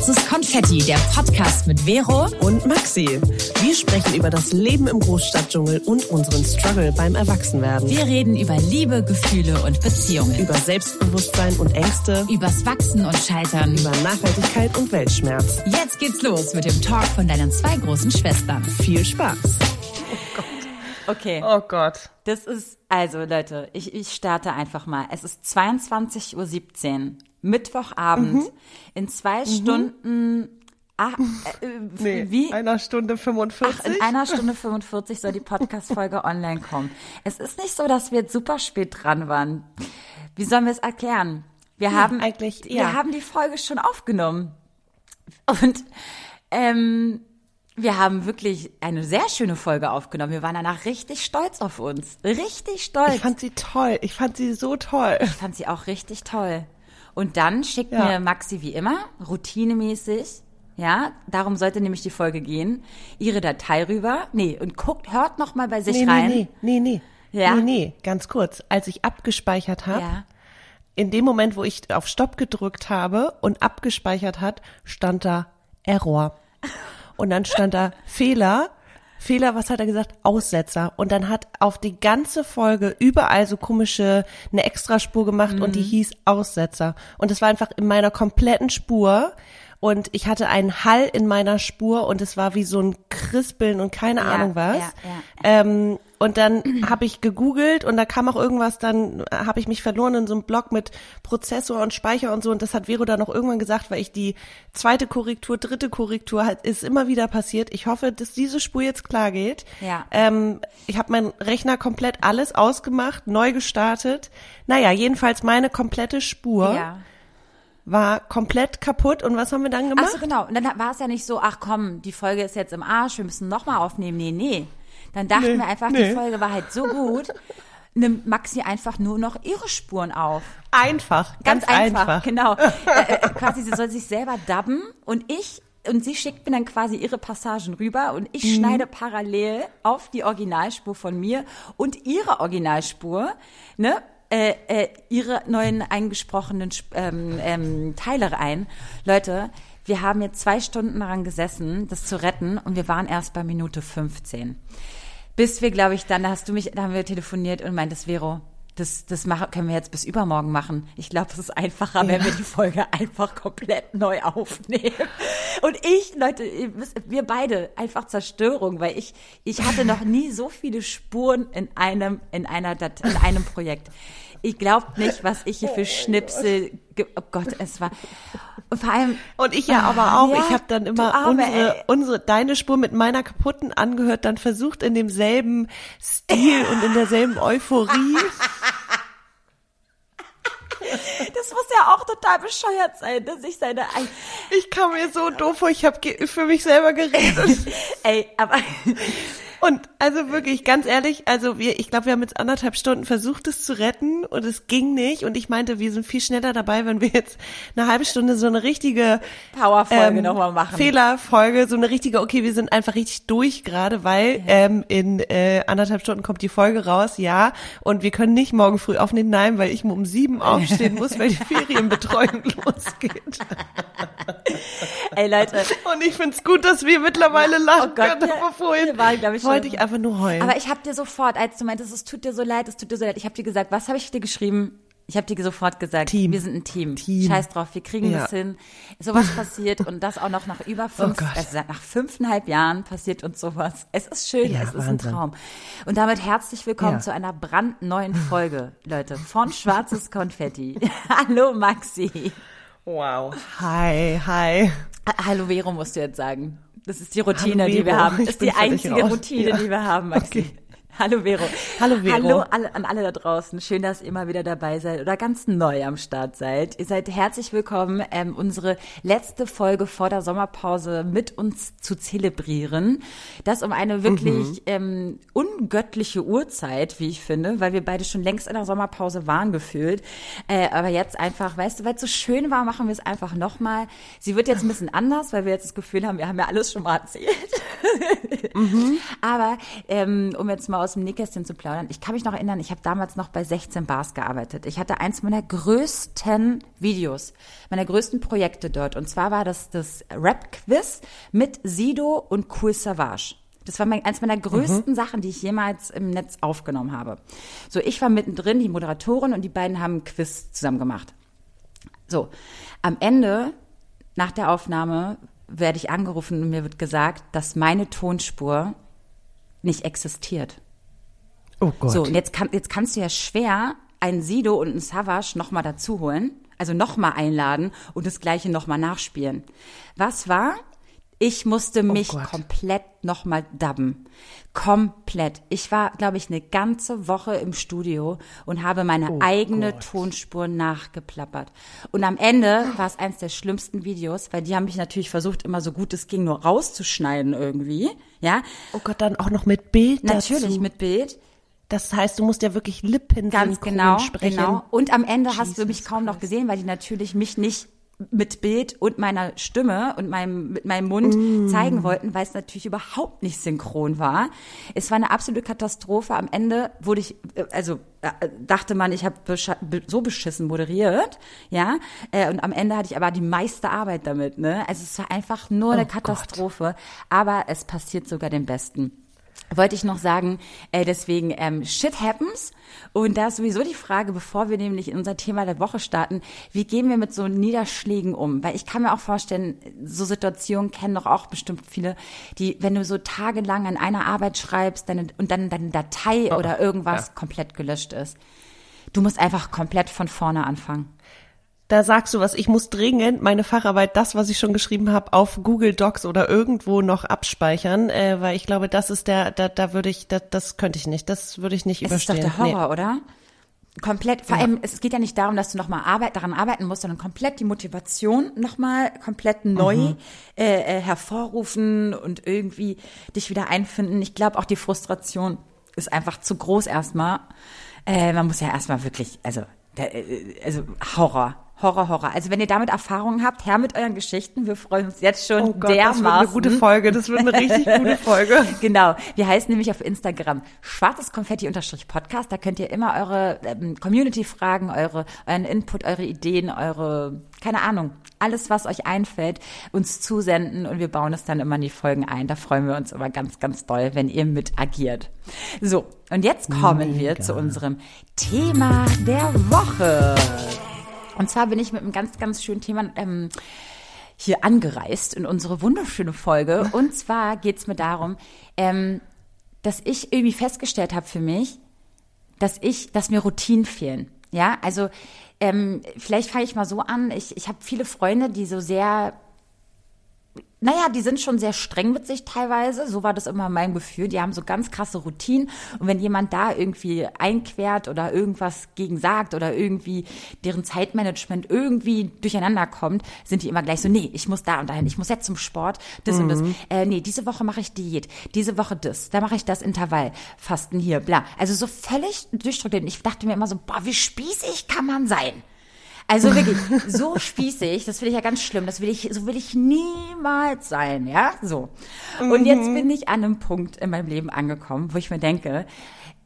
Schwarzes Konfetti, der Podcast mit Vero und Maxi. Wir sprechen über das Leben im Großstadtdschungel und unseren Struggle beim Erwachsenwerden. Wir reden über Liebe, Gefühle und Beziehungen. Über Selbstbewusstsein und Ängste. Übers Wachsen und Scheitern. Über Nachhaltigkeit und Weltschmerz. Jetzt geht's los mit dem Talk von deinen zwei großen Schwestern. Viel Spaß. Oh Gott. Okay. Oh Gott. Das ist, also Leute, ich, ich starte einfach mal. Es ist 22.17 Uhr. Mittwochabend mhm. in zwei mhm. Stunden Ach, äh, nee, wie? einer Stunde 45. Ach, in einer Stunde 45 soll die Podcast-Folge online kommen. Es ist nicht so, dass wir jetzt super spät dran waren. Wie sollen wir es erklären? Wir ja, haben eigentlich, ja. wir haben die Folge schon aufgenommen. Und ähm, wir haben wirklich eine sehr schöne Folge aufgenommen. Wir waren danach richtig stolz auf uns. Richtig stolz. Ich fand sie toll. Ich fand sie so toll. Ich fand sie auch richtig toll. Und dann schickt ja. mir Maxi wie immer, routinemäßig, ja, darum sollte nämlich die Folge gehen, ihre Datei rüber. Nee, und guckt, hört noch mal bei sich nee, rein. Nee, nee, nee, nee. Ja? Nee, nee, ganz kurz. Als ich abgespeichert habe, ja. in dem Moment, wo ich auf Stopp gedrückt habe und abgespeichert hat, stand da Error. Und dann stand da Fehler Fehler, was hat er gesagt? Aussetzer. Und dann hat auf die ganze Folge überall so komische, eine Extraspur gemacht mhm. und die mhm. hieß Aussetzer. Und es war einfach in meiner kompletten Spur und ich hatte einen Hall in meiner Spur und es war wie so ein Krispeln und keine ja, Ahnung was. Ja, ja, ähm, und dann habe ich gegoogelt und da kam auch irgendwas, dann habe ich mich verloren in so einem Blog mit Prozessor und Speicher und so und das hat Vero dann auch irgendwann gesagt, weil ich die zweite Korrektur, dritte Korrektur halt ist immer wieder passiert. Ich hoffe, dass diese Spur jetzt klar geht. Ja. Ähm, ich habe meinen Rechner komplett alles ausgemacht, neu gestartet. Naja, jedenfalls meine komplette Spur. Ja war komplett kaputt und was haben wir dann gemacht? Ach so, genau. Und dann war es ja nicht so, ach komm, die Folge ist jetzt im Arsch, wir müssen nochmal aufnehmen. Nee, nee. Dann dachten nee, wir einfach, nee. die Folge war halt so gut, nimmt Maxi einfach nur noch ihre Spuren auf. Einfach, ganz, ganz einfach, einfach. Genau. äh, äh, quasi, sie soll sich selber dubben und ich und sie schickt mir dann quasi ihre Passagen rüber und ich mhm. schneide parallel auf die Originalspur von mir und ihre Originalspur, ne? äh, äh, ihre neuen eingesprochenen ähm, ähm, Teile ein. Leute, wir haben jetzt zwei Stunden daran gesessen, das zu retten und wir waren erst bei Minute 15. Bis wir, glaube ich, dann, da hast du mich, da haben wir telefoniert und meintest, Vero, das, das machen, können wir jetzt bis übermorgen machen. Ich glaube, es ist einfacher, ja. wenn wir die Folge einfach komplett neu aufnehmen. Und ich, Leute, wir beide einfach Zerstörung, weil ich, ich hatte noch nie so viele Spuren in einem, in einer, in einem Projekt. Ich glaubt nicht, was ich hier für Schnipsel, oh Gott, es war, und vor allem. Und ich ja aber auch. Ja, ich habe dann immer Arme, unsere, unsere, deine Spur mit meiner kaputten angehört, dann versucht in demselben Stil und in derselben Euphorie. Das muss ja auch total bescheuert sein, dass ich seine. Ich kam mir so doof vor, ich habe für mich selber geredet. Ey, aber und also wirklich, ganz ehrlich, also wir, ich glaube, wir haben jetzt anderthalb Stunden versucht, es zu retten und es ging nicht. Und ich meinte, wir sind viel schneller dabei, wenn wir jetzt eine halbe Stunde so eine richtige Powerfolge ähm, nochmal machen. Fehlerfolge, so eine richtige, okay, wir sind einfach richtig durch gerade, weil ja. ähm, in äh, anderthalb Stunden kommt die Folge raus, ja. Und wir können nicht morgen früh aufnehmen, nein, weil ich um sieben aufstehen muss, weil die Ferienbetreuung losgeht. Ey Leute. Und ich find's gut, dass wir mittlerweile lachen oh Gott, können, aber vorhin war, ich, wollte ich einfach nur heulen. Aber ich habe dir sofort, als du meintest, es tut dir so leid, es tut dir so leid, ich habe dir gesagt, was habe ich dir geschrieben? Ich habe dir sofort gesagt, Team. wir sind ein Team. Team. Scheiß drauf, wir kriegen ja. das hin. Sowas passiert und das auch noch nach über oh fünf, oh also nach fünfeinhalb Jahren passiert uns sowas. Es ist schön, ja, es Wahnsinn. ist ein Traum. Und damit herzlich willkommen ja. zu einer brandneuen Folge, Leute, von Schwarzes Konfetti. Hallo Maxi. Wow. Hi, hi. Hallo Vero musst du jetzt sagen. Das ist die Routine, Hallo, die wir haben. Das ist die einzige Routine, ja. die wir haben, Maxi. Okay. Hallo Vero. Hallo Vero. Hallo alle, an alle da draußen. Schön, dass ihr immer wieder dabei seid oder ganz neu am Start seid. Ihr seid herzlich willkommen, ähm, unsere letzte Folge vor der Sommerpause mit uns zu zelebrieren. Das um eine wirklich mhm. ähm, ungöttliche Uhrzeit, wie ich finde, weil wir beide schon längst in der Sommerpause waren gefühlt. Äh, aber jetzt einfach, weißt du, weil es so schön war, machen wir es einfach nochmal. Sie wird jetzt ein bisschen anders, weil wir jetzt das Gefühl haben, wir haben ja alles schon mal erzählt. mhm. Aber ähm, um jetzt mal mal aus dem Nähkästchen zu plaudern. Ich kann mich noch erinnern, ich habe damals noch bei 16 Bars gearbeitet. Ich hatte eins meiner größten Videos, meiner größten Projekte dort. Und zwar war das das Rap-Quiz mit Sido und Cool Savage. Das war mein, eins meiner größten mhm. Sachen, die ich jemals im Netz aufgenommen habe. So, ich war mittendrin, die Moderatorin und die beiden haben ein Quiz zusammen gemacht. So, am Ende, nach der Aufnahme, werde ich angerufen und mir wird gesagt, dass meine Tonspur nicht existiert. Oh Gott. So, und jetzt, kann, jetzt kannst du ja schwer einen Sido und einen Savage nochmal dazu holen, also nochmal einladen und das gleiche nochmal nachspielen. Was war? Ich musste oh mich oh komplett nochmal dubben. Komplett. Ich war, glaube ich, eine ganze Woche im Studio und habe meine oh eigene Gott. Tonspur nachgeplappert. Und am Ende war es eins der schlimmsten Videos, weil die haben mich natürlich versucht, immer so gut es ging, nur rauszuschneiden irgendwie. Ja. Oh Gott, dann auch noch mit Bild Natürlich dazu. mit Bild. Das heißt, du musst ja wirklich Lippen Ganz genau, sprechen. genau. Und am Ende Jesus hast du mich kaum Christ. noch gesehen, weil die natürlich mich nicht mit Bild und meiner Stimme und meinem, mit meinem Mund mm. zeigen wollten, weil es natürlich überhaupt nicht synchron war. Es war eine absolute Katastrophe. Am Ende wurde ich, äh, also äh, dachte man, ich habe so beschissen moderiert, ja. Äh, und am Ende hatte ich aber die meiste Arbeit damit, ne? Also es war einfach nur eine oh Katastrophe. Gott. Aber es passiert sogar den Besten wollte ich noch sagen, äh, deswegen ähm, Shit happens. Und da ist sowieso die Frage, bevor wir nämlich in unser Thema der Woche starten, wie gehen wir mit so Niederschlägen um? Weil ich kann mir auch vorstellen, so Situationen kennen doch auch bestimmt viele, die, wenn du so tagelang an einer Arbeit schreibst deine, und dann deine Datei oh, oder irgendwas ja. komplett gelöscht ist. Du musst einfach komplett von vorne anfangen da sagst du was, ich muss dringend meine Facharbeit, das, was ich schon geschrieben habe, auf Google Docs oder irgendwo noch abspeichern, äh, weil ich glaube, das ist der, da, da würde ich, da, das könnte ich nicht, das würde ich nicht es überstehen. Das ist doch der Horror, nee. oder? Komplett, vor ja. allem, es geht ja nicht darum, dass du nochmal arbeit, daran arbeiten musst, sondern komplett die Motivation nochmal komplett neu mhm. äh, äh, hervorrufen und irgendwie dich wieder einfinden. Ich glaube, auch die Frustration ist einfach zu groß erstmal. Äh, man muss ja erstmal wirklich, also, der, äh, also Horror. Horror, Horror. Also wenn ihr damit Erfahrungen habt, her mit euren Geschichten. Wir freuen uns jetzt schon oh Gott, dermaßen. Das wird eine gute Folge. Das wird eine richtig gute Folge. genau. Wir heißen nämlich auf Instagram schwarzes Konfetti-Podcast. Da könnt ihr immer eure ähm, Community-Fragen, eure, euren Input, eure Ideen, eure, keine Ahnung, alles, was euch einfällt, uns zusenden und wir bauen es dann immer in die Folgen ein. Da freuen wir uns immer ganz, ganz doll, wenn ihr mit agiert. So. Und jetzt kommen Mega. wir zu unserem Thema der Woche. Und zwar bin ich mit einem ganz, ganz schönen Thema ähm, hier angereist in unsere wunderschöne Folge. Und zwar geht es mir darum, ähm, dass ich irgendwie festgestellt habe für mich, dass ich, dass mir Routinen fehlen. Ja, also ähm, vielleicht fange ich mal so an. Ich, ich habe viele Freunde, die so sehr naja, die sind schon sehr streng mit sich teilweise. So war das immer mein Gefühl. Die haben so ganz krasse Routinen. Und wenn jemand da irgendwie einquert oder irgendwas gegen sagt oder irgendwie deren Zeitmanagement irgendwie durcheinander kommt, sind die immer gleich so, nee, ich muss da und dahin. Ich muss jetzt zum Sport, das mhm. und das. Mhm. Äh, nee, diese Woche mache ich Diät. Diese Woche das. Da mache ich das Intervall. Fasten hier, bla. Also so völlig durchstrukturiert. Ich dachte mir immer so, boah, wie spießig kann man sein? Also wirklich, so spießig, das finde ich ja ganz schlimm. Das will ich, so will ich niemals sein, ja? So. Und jetzt mhm. bin ich an einem Punkt in meinem Leben angekommen, wo ich mir denke,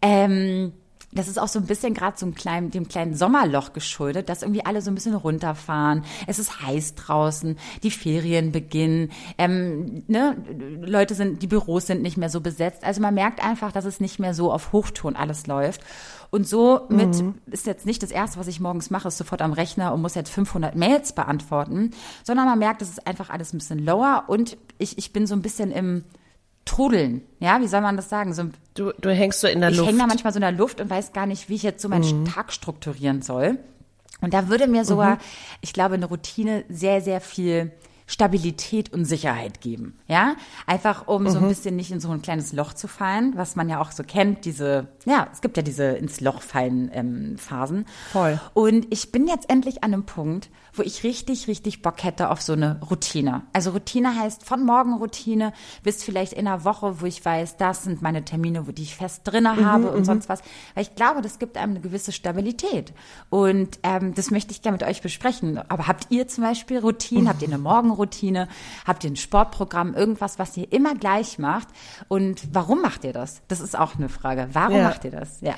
ähm, das ist auch so ein bisschen gerade so ein kleinen, dem kleinen Sommerloch geschuldet, dass irgendwie alle so ein bisschen runterfahren. Es ist heiß draußen, die Ferien beginnen, ähm, ne, Leute sind, die Büros sind nicht mehr so besetzt. Also man merkt einfach, dass es nicht mehr so auf Hochton alles läuft. Und so mit mhm. ist jetzt nicht das erste, was ich morgens mache, ist sofort am Rechner und muss jetzt 500 Mails beantworten, sondern man merkt, es ist einfach alles ein bisschen lower und ich, ich bin so ein bisschen im Trudeln. Ja, wie soll man das sagen? So, du, du hängst so in der ich Luft. Ich hänge da manchmal so in der Luft und weiß gar nicht, wie ich jetzt so meinen mhm. Tag strukturieren soll. Und da würde mir sogar, mhm. ich glaube, eine Routine sehr, sehr viel Stabilität und Sicherheit geben. Ja, einfach um mhm. so ein mhm. bisschen nicht in so ein kleines Loch zu fallen, was man ja auch so kennt. Diese, ja, es gibt ja diese ins Loch fallen ähm, Phasen. Voll. Und ich bin jetzt endlich an einem Punkt, wo ich richtig, richtig Bock hätte auf so eine Routine. Also Routine heißt von Morgenroutine bis vielleicht in einer Woche, wo ich weiß, das sind meine Termine, wo die ich fest drinne mhm, habe mhm, und sonst was. Weil ich glaube, das gibt einem eine gewisse Stabilität. Und ähm, das möchte ich gerne mit euch besprechen. Aber habt ihr zum Beispiel Routinen? Habt ihr eine Morgen Morgenroutine? Habt ihr ein Sportprogramm, irgendwas, was ihr immer gleich macht? Und warum macht ihr das? Das ist auch eine Frage. Warum ja. macht ihr das? Ja.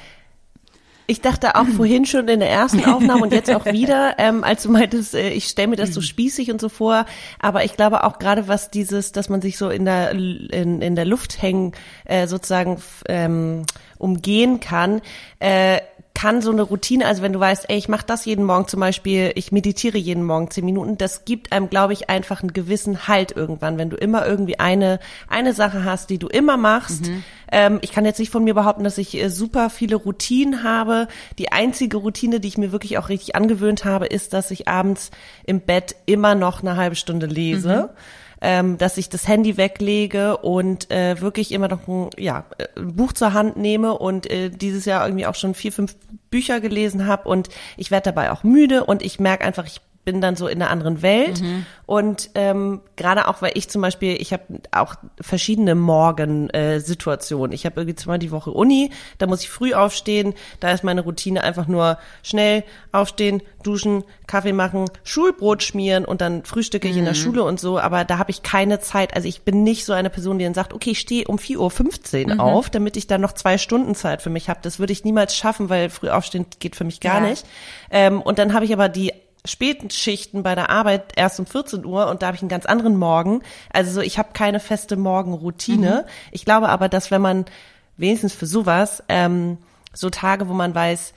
Ich dachte auch vorhin schon in der ersten Aufnahme und jetzt auch wieder, ähm, als du meintest, äh, ich stelle mir das so spießig und so vor, aber ich glaube auch gerade was dieses, dass man sich so in der in, in der Luft hängen äh, sozusagen ähm, umgehen kann, äh, kann so eine Routine, also wenn du weißt, ey, ich mache das jeden Morgen zum Beispiel, ich meditiere jeden Morgen zehn Minuten, das gibt einem, glaube ich, einfach einen gewissen Halt irgendwann, wenn du immer irgendwie eine eine Sache hast, die du immer machst. Mhm. Ähm, ich kann jetzt nicht von mir behaupten, dass ich äh, super viele Routinen habe. Die einzige Routine, die ich mir wirklich auch richtig angewöhnt habe, ist, dass ich abends im Bett immer noch eine halbe Stunde lese. Mhm ähm, dass ich das Handy weglege und äh, wirklich immer noch ein, ja, ein Buch zur Hand nehme und äh, dieses Jahr irgendwie auch schon vier, fünf Bücher gelesen habe und ich werde dabei auch müde und ich merke einfach, ich bin dann so in einer anderen Welt. Mhm. Und ähm, gerade auch, weil ich zum Beispiel, ich habe auch verschiedene Morgensituationen. Äh, ich habe irgendwie zweimal die Woche Uni, da muss ich früh aufstehen, da ist meine Routine einfach nur schnell aufstehen, duschen, Kaffee machen, Schulbrot schmieren und dann frühstücke ich mhm. in der mhm. Schule und so, aber da habe ich keine Zeit. Also ich bin nicht so eine Person, die dann sagt, okay, ich stehe um 4.15 Uhr mhm. auf, damit ich dann noch zwei Stunden Zeit für mich habe. Das würde ich niemals schaffen, weil früh aufstehen geht für mich gar ja. nicht. Ähm, und dann habe ich aber die späten Schichten bei der Arbeit erst um 14 Uhr und da habe ich einen ganz anderen Morgen. Also so, ich habe keine feste Morgenroutine. Mhm. Ich glaube aber, dass wenn man wenigstens für sowas ähm, so Tage, wo man weiß,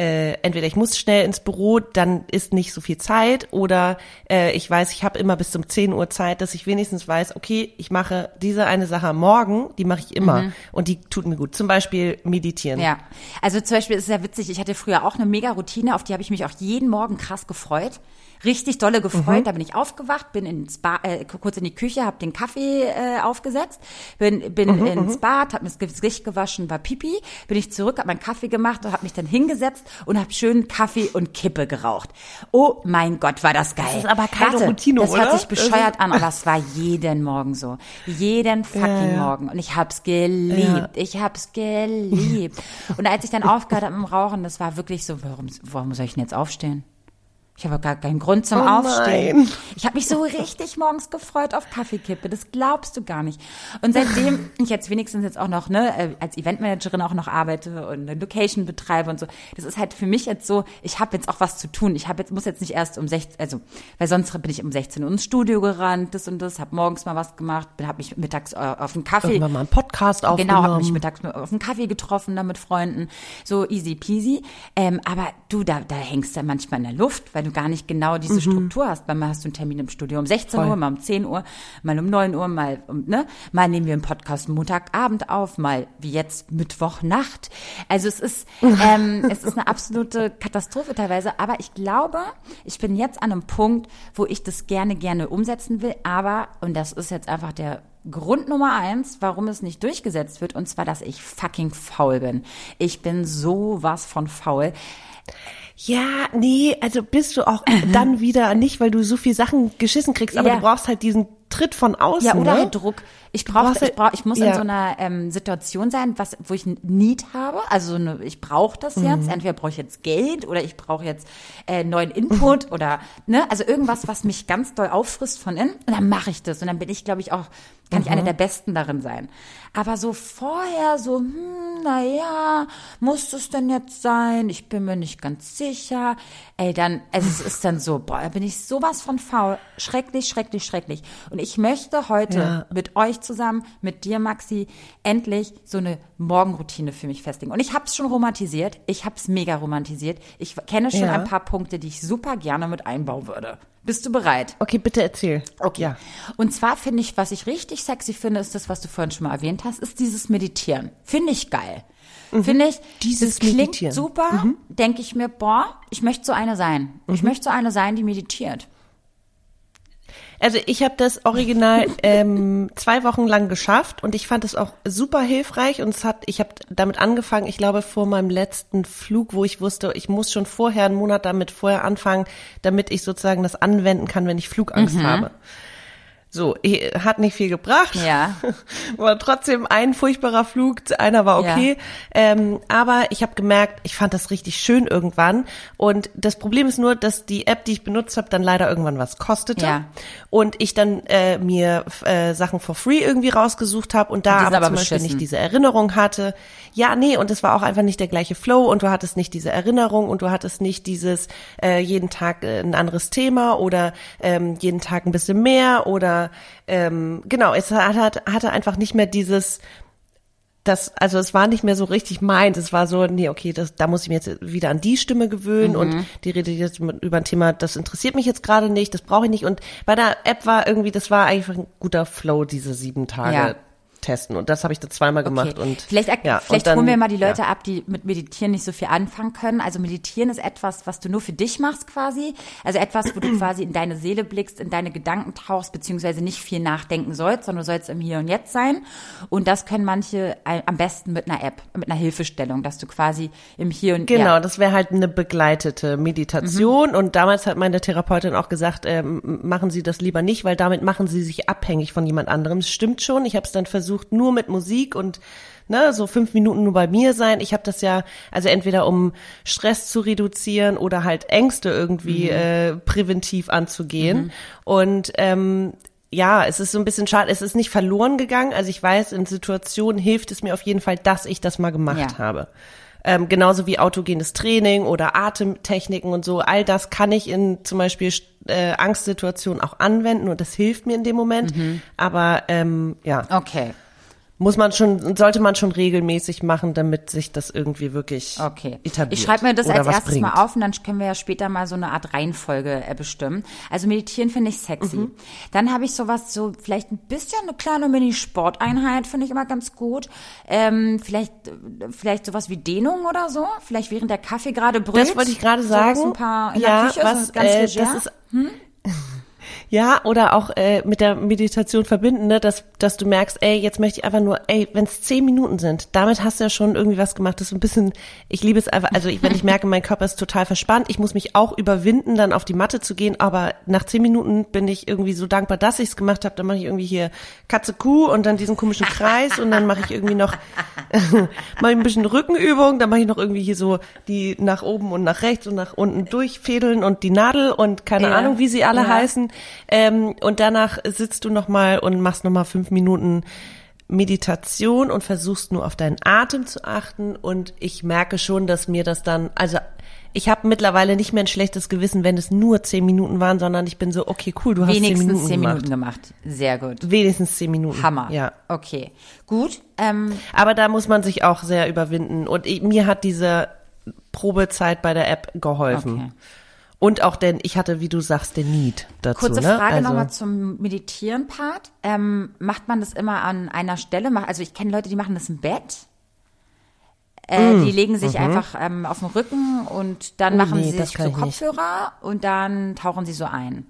äh, entweder ich muss schnell ins Büro, dann ist nicht so viel Zeit oder äh, ich weiß, ich habe immer bis zum 10 Uhr Zeit, dass ich wenigstens weiß, okay, ich mache diese eine Sache Morgen, die mache ich immer mhm. und die tut mir gut. Zum Beispiel meditieren. Ja, also zum Beispiel ist es ja witzig, ich hatte früher auch eine mega Routine, auf die habe ich mich auch jeden Morgen krass gefreut richtig dolle gefreut. Mhm. Da bin ich aufgewacht, bin ins Bad, äh, kurz in die Küche, habe den Kaffee äh, aufgesetzt, bin, bin mhm, ins mhm. Bad, habe mir das Gesicht gewaschen, war Pipi, bin ich zurück, habe meinen Kaffee gemacht und habe mich dann hingesetzt und habe schön Kaffee und Kippe geraucht. Oh mein Gott, war das geil. Das ist aber keine Warte, Routine, das oder? hört sich bescheuert an, aber es war jeden Morgen so. Jeden fucking ja, ja. Morgen. Und ich hab's geliebt. Ja. Ich hab's geliebt. Und als ich dann aufgehört habe mit dem Rauchen, das war wirklich so, warum, warum soll ich denn jetzt aufstehen? Ich habe gar keinen Grund zum oh Aufstehen. Nein. Ich habe mich so richtig morgens gefreut auf Kaffeekippe. Das glaubst du gar nicht. Und seitdem ich jetzt wenigstens jetzt auch noch ne äh, als Eventmanagerin auch noch arbeite und eine Location betreibe und so, das ist halt für mich jetzt so. Ich habe jetzt auch was zu tun. Ich habe jetzt muss jetzt nicht erst um 16, also weil sonst bin ich um 16 Uhr ins Studio gerannt, das und das, habe morgens mal was gemacht, habe mich mittags äh, auf einen Kaffee, irgendwann mal einen Podcast aufgenommen, genau, habe mich mittags auf einen Kaffee getroffen, da mit Freunden, so easy peasy. Ähm, aber du, da da hängst du manchmal in der Luft, weil du gar nicht genau diese mhm. Struktur hast. Weil mal hast du einen Termin im Studio um 16 Voll. Uhr, mal um 10 Uhr, mal um 9 Uhr, mal um, ne, mal nehmen wir einen Podcast Montagabend auf, mal wie jetzt Mittwochnacht. Also es ist, ähm, es ist eine absolute Katastrophe teilweise. Aber ich glaube, ich bin jetzt an einem Punkt, wo ich das gerne, gerne umsetzen will. Aber, und das ist jetzt einfach der Grund Nummer eins, warum es nicht durchgesetzt wird, und zwar, dass ich fucking faul bin. Ich bin sowas von faul. Ja, nee, also bist du auch mhm. dann wieder nicht, weil du so viel Sachen geschissen kriegst, aber ja. du brauchst halt diesen Tritt von außen. Ja, oder ne? halt Druck. Ich brauche, ich, halt brauch, ich muss ja. in so einer ähm, Situation sein, was, wo ich ein Need habe. Also eine, ich brauche das mhm. jetzt. Entweder brauche ich jetzt Geld oder ich brauche jetzt äh, neuen Input mhm. oder ne, also irgendwas, was mich ganz doll auffrisst von innen. Und dann mache ich das. Und dann bin ich, glaube ich, auch kann mhm. ich eine der Besten darin sein. Aber so vorher so, hm, na ja, muss das denn jetzt sein? Ich bin mir nicht ganz sicher. Ey, dann, also es ist dann so, boah, da bin ich sowas von faul. Schrecklich, schrecklich, schrecklich. Und ich möchte heute ja. mit euch zusammen, mit dir, Maxi, endlich so eine Morgenroutine für mich festlegen. Und ich habe es schon romantisiert. Ich habe es mega romantisiert. Ich kenne schon ja. ein paar Punkte, die ich super gerne mit einbauen würde. Bist du bereit? Okay, bitte erzähl. Okay. Ja. Und zwar finde ich, was ich richtig sexy finde, ist das, was du vorhin schon mal erwähnt hast, ist dieses Meditieren. Finde ich geil. Mhm. Finde ich, dieses das klingt Meditieren. super. Mhm. Denke ich mir, boah, ich möchte so eine sein. Mhm. Ich möchte so eine sein, die meditiert. Also ich habe das Original ähm, zwei Wochen lang geschafft und ich fand es auch super hilfreich und es hat, ich habe damit angefangen, ich glaube vor meinem letzten Flug, wo ich wusste, ich muss schon vorher einen Monat damit vorher anfangen, damit ich sozusagen das anwenden kann, wenn ich Flugangst mhm. habe. So, hat nicht viel gebracht. Ja. War trotzdem ein furchtbarer Flug, einer war okay. Ja. Ähm, aber ich habe gemerkt, ich fand das richtig schön irgendwann. Und das Problem ist nur, dass die App, die ich benutzt habe, dann leider irgendwann was kostete. Ja. Und ich dann äh, mir äh, Sachen for free irgendwie rausgesucht habe und da aber, aber zum Beispiel beschissen. nicht diese Erinnerung hatte. Ja, nee, und es war auch einfach nicht der gleiche Flow und du hattest nicht diese Erinnerung und du hattest nicht dieses äh, jeden Tag äh, ein anderes Thema oder ähm, jeden Tag ein bisschen mehr oder ähm, genau, es hat, hatte einfach nicht mehr dieses das, also es war nicht mehr so richtig meins. Es war so, nee, okay, das, da muss ich mir jetzt wieder an die Stimme gewöhnen mhm. und die redet jetzt über ein Thema, das interessiert mich jetzt gerade nicht, das brauche ich nicht. Und bei der App war irgendwie, das war einfach ein guter Flow, diese sieben Tage. Ja testen. Und das habe ich da zweimal gemacht. Okay. Und vielleicht, ja, vielleicht dann, holen wir mal die Leute ja. ab, die mit Meditieren nicht so viel anfangen können. Also Meditieren ist etwas, was du nur für dich machst quasi. Also etwas, wo du quasi in deine Seele blickst, in deine Gedanken tauchst, beziehungsweise nicht viel nachdenken sollst, sondern du sollst im Hier und Jetzt sein. Und das können manche am besten mit einer App, mit einer Hilfestellung, dass du quasi im Hier und Jetzt. Genau, ja. das wäre halt eine begleitete Meditation. Mhm. Und damals hat meine Therapeutin auch gesagt, äh, machen Sie das lieber nicht, weil damit machen Sie sich abhängig von jemand anderem. Das stimmt schon. Ich habe es dann versucht, versucht nur mit Musik und ne, so fünf Minuten nur bei mir sein. Ich habe das ja, also entweder um Stress zu reduzieren oder halt Ängste irgendwie mhm. äh, präventiv anzugehen. Mhm. Und ähm, ja, es ist so ein bisschen schade, es ist nicht verloren gegangen. Also ich weiß, in Situationen hilft es mir auf jeden Fall, dass ich das mal gemacht ja. habe. Ähm, genauso wie autogenes Training oder Atemtechniken und so. All das kann ich in zum Beispiel äh, Angstsituationen auch anwenden und das hilft mir in dem Moment. Mhm. Aber ähm, ja. Okay muss man schon, sollte man schon regelmäßig machen, damit sich das irgendwie wirklich okay. etabliert. Ich schreibe mir das als erstes bringt. mal auf und dann können wir ja später mal so eine Art Reihenfolge äh, bestimmen. Also meditieren finde ich sexy. Mhm. Dann habe ich sowas, so vielleicht ein bisschen eine kleine Mini-Sporteinheit, finde ich immer ganz gut. Ähm, vielleicht, vielleicht sowas wie Dehnung oder so. Vielleicht während der Kaffee gerade brüllt. Das wollte ich gerade sagen. Ein paar in ja, der Küche, was, so ganz äh, leger. Das ist, hm? Ja, oder auch äh, mit der Meditation verbinden, ne, dass, dass du merkst, ey, jetzt möchte ich einfach nur, ey, wenn es zehn Minuten sind, damit hast du ja schon irgendwie was gemacht. Das ist ein bisschen, ich liebe es einfach, also ich, wenn ich merke, mein Körper ist total verspannt, ich muss mich auch überwinden, dann auf die Matte zu gehen, aber nach zehn Minuten bin ich irgendwie so dankbar, dass ich es gemacht habe. Dann mache ich irgendwie hier Katze Kuh und dann diesen komischen Kreis und dann mache ich irgendwie noch mache ich ein bisschen Rückenübung, dann mache ich noch irgendwie hier so die nach oben und nach rechts und nach unten durchfädeln und die Nadel und keine ja. Ahnung, wie sie alle ja. heißen. Ähm, und danach sitzt du nochmal und machst nochmal fünf Minuten Meditation und versuchst nur auf deinen Atem zu achten. Und ich merke schon, dass mir das dann, also ich habe mittlerweile nicht mehr ein schlechtes Gewissen, wenn es nur zehn Minuten waren, sondern ich bin so, okay, cool, du hast Wenigstens zehn Minuten zehn gemacht. Minuten gemacht. Sehr gut. Wenigstens zehn Minuten. Hammer. Ja. Okay. Gut. Ähm. Aber da muss man sich auch sehr überwinden. Und ich, mir hat diese Probezeit bei der App geholfen. Okay. Und auch denn, ich hatte, wie du sagst, den Need dazu. Kurze ne? Frage also, nochmal zum Meditieren-Part. Ähm, macht man das immer an einer Stelle? Also ich kenne Leute, die machen das im Bett. Äh, mm, die legen sich mhm. einfach ähm, auf den Rücken und dann oh, machen nee, sie sich so Kopfhörer nicht. und dann tauchen sie so ein.